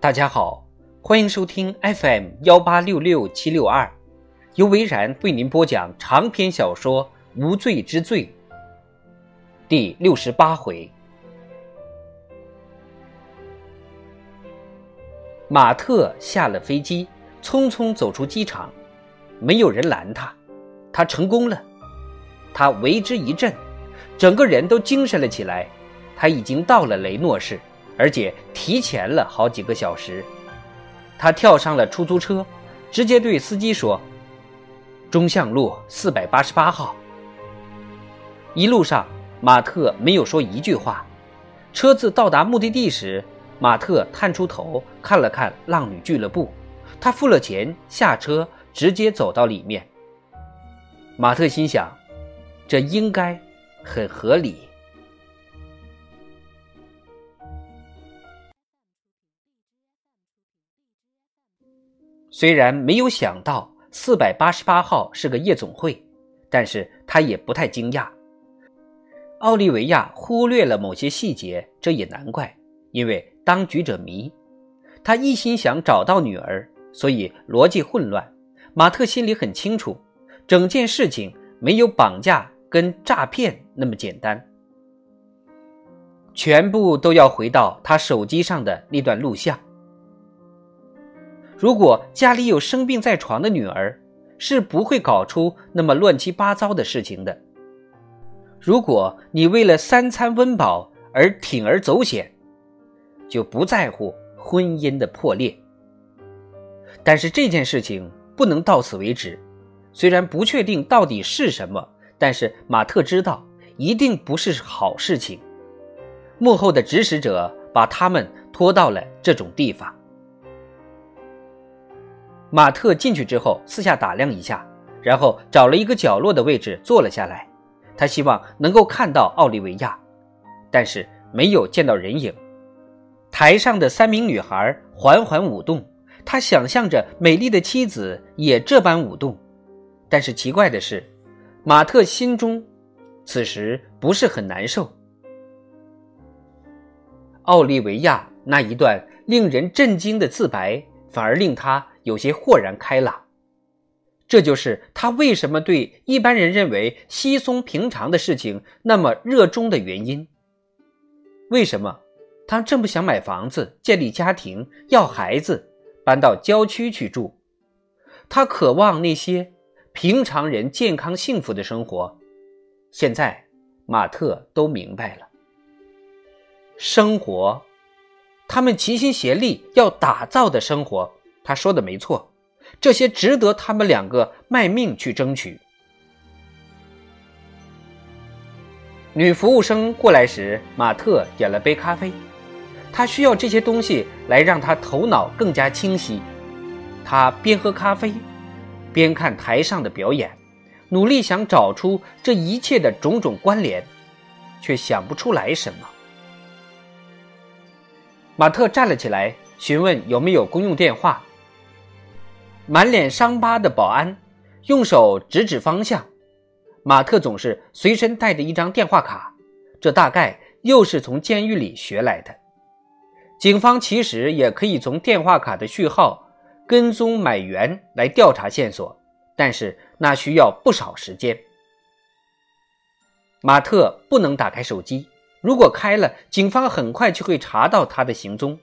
大家好，欢迎收听 FM 幺八六六七六二，由维然为您播讲长篇小说《无罪之罪》第六十八回。马特下了飞机，匆匆走出机场，没有人拦他，他成功了，他为之一振，整个人都精神了起来。他已经到了雷诺市。而且提前了好几个小时，他跳上了出租车，直接对司机说：“中巷路四百八十八号。”一路上，马特没有说一句话。车子到达目的地时，马特探出头看了看浪女俱乐部，他付了钱下车，直接走到里面。马特心想：“这应该很合理。”虽然没有想到四百八十八号是个夜总会，但是他也不太惊讶。奥利维亚忽略了某些细节，这也难怪，因为当局者迷，他一心想找到女儿，所以逻辑混乱。马特心里很清楚，整件事情没有绑架跟诈骗那么简单，全部都要回到他手机上的那段录像。如果家里有生病在床的女儿，是不会搞出那么乱七八糟的事情的。如果你为了三餐温饱而铤而走险，就不在乎婚姻的破裂。但是这件事情不能到此为止。虽然不确定到底是什么，但是马特知道一定不是好事情。幕后的指使者把他们拖到了这种地方。马特进去之后，四下打量一下，然后找了一个角落的位置坐了下来。他希望能够看到奥利维亚，但是没有见到人影。台上的三名女孩缓缓舞动，他想象着美丽的妻子也这般舞动。但是奇怪的是，马特心中此时不是很难受。奥利维亚那一段令人震惊的自白，反而令他。有些豁然开朗，这就是他为什么对一般人认为稀松平常的事情那么热衷的原因。为什么他这么想买房子、建立家庭、要孩子、搬到郊区去住？他渴望那些平常人健康幸福的生活。现在马特都明白了，生活，他们齐心协力要打造的生活。他说的没错，这些值得他们两个卖命去争取。女服务生过来时，马特点了杯咖啡。他需要这些东西来让他头脑更加清晰。他边喝咖啡，边看台上的表演，努力想找出这一切的种种关联，却想不出来什么。马特站了起来，询问有没有公用电话。满脸伤疤的保安用手指指方向。马特总是随身带着一张电话卡，这大概又是从监狱里学来的。警方其实也可以从电话卡的序号跟踪买源来调查线索，但是那需要不少时间。马特不能打开手机，如果开了，警方很快就会查到他的行踪。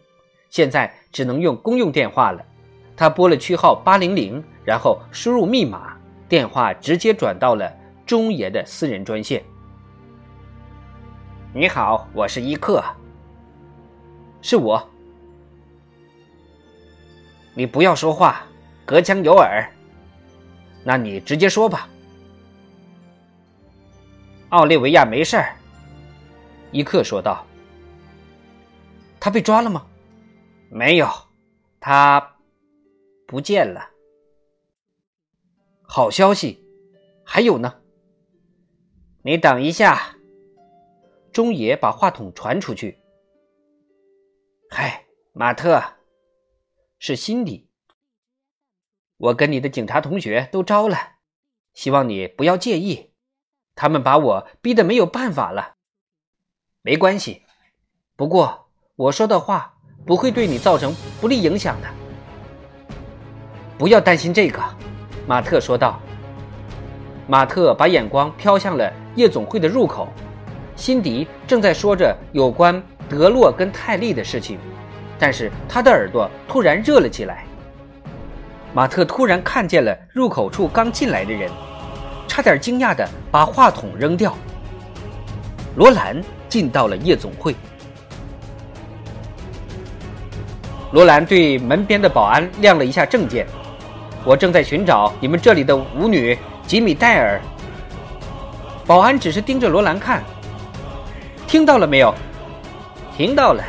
现在只能用公用电话了。他拨了区号八零零，然后输入密码，电话直接转到了中爷的私人专线。你好，我是伊克，是我。你不要说话，隔墙有耳。那你直接说吧。奥利维亚没事儿，伊克说道。他被抓了吗？没有，他。不见了。好消息，还有呢。你等一下。中野把话筒传出去。嗨，马特，是辛迪。我跟你的警察同学都招了，希望你不要介意。他们把我逼得没有办法了。没关系，不过我说的话不会对你造成不利影响的。不要担心这个，马特说道。马特把眼光飘向了夜总会的入口，辛迪正在说着有关德洛跟泰利的事情，但是他的耳朵突然热了起来。马特突然看见了入口处刚进来的人，差点惊讶的把话筒扔掉。罗兰进到了夜总会。罗兰对门边的保安亮了一下证件：“我正在寻找你们这里的舞女吉米戴尔。”保安只是盯着罗兰看。听到了没有？听到了。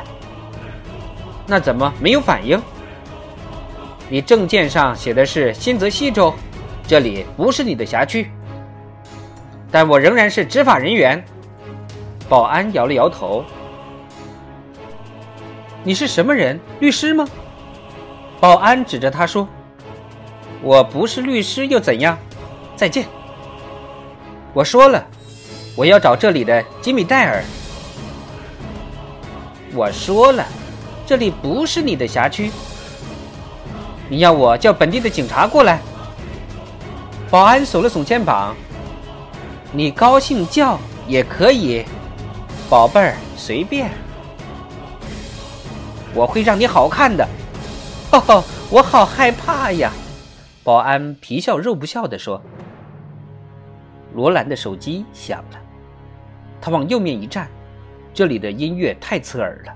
那怎么没有反应？你证件上写的是新泽西州，这里不是你的辖区。但我仍然是执法人员。保安摇了摇头。你是什么人？律师吗？保安指着他说：“我不是律师又怎样？再见。”我说了，我要找这里的吉米戴尔。我说了，这里不是你的辖区。你要我叫本地的警察过来？保安耸了耸肩膀。你高兴叫也可以，宝贝儿，随便。我会让你好看的，哈哈，我好害怕呀！保安皮笑肉不笑地说。罗兰的手机响了，他往右面一站，这里的音乐太刺耳了，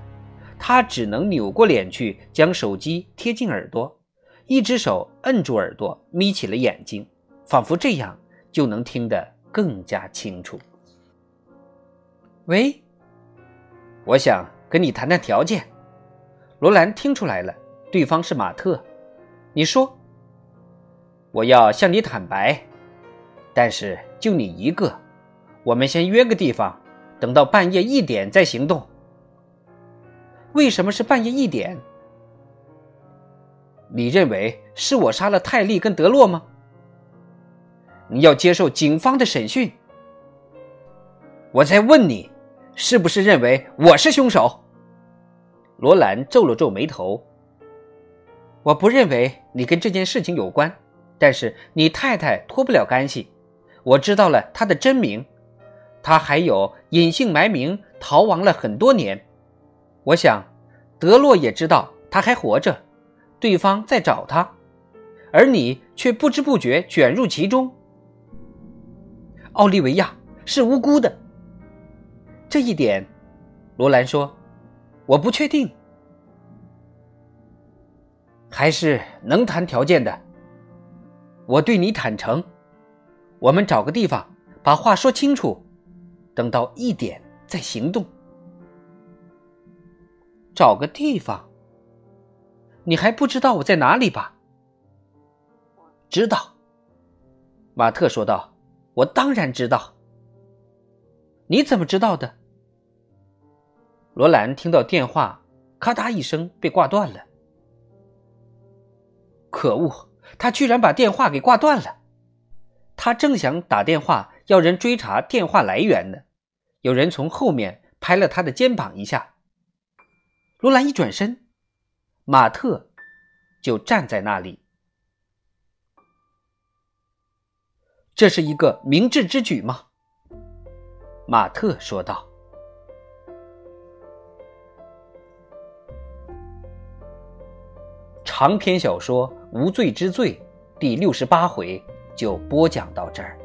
他只能扭过脸去，将手机贴近耳朵，一只手摁住耳朵，眯起了眼睛，仿佛这样就能听得更加清楚。喂，我想跟你谈谈条件。罗兰听出来了，对方是马特。你说，我要向你坦白，但是就你一个。我们先约个地方，等到半夜一点再行动。为什么是半夜一点？你认为是我杀了泰利跟德洛吗？你要接受警方的审讯。我在问你，是不是认为我是凶手？罗兰皱了皱眉头。我不认为你跟这件事情有关，但是你太太脱不了干系。我知道了她的真名，她还有隐姓埋名逃亡了很多年。我想，德洛也知道他还活着，对方在找他，而你却不知不觉卷入其中。奥利维亚是无辜的，这一点，罗兰说。我不确定，还是能谈条件的。我对你坦诚，我们找个地方把话说清楚，等到一点再行动。找个地方，你还不知道我在哪里吧？知道，马特说道。我当然知道。你怎么知道的？罗兰听到电话“咔嗒”一声被挂断了。可恶，他居然把电话给挂断了！他正想打电话要人追查电话来源呢，有人从后面拍了他的肩膀一下。罗兰一转身，马特就站在那里。这是一个明智之举吗？马特说道。长篇小说《无罪之罪》第六十八回就播讲到这儿。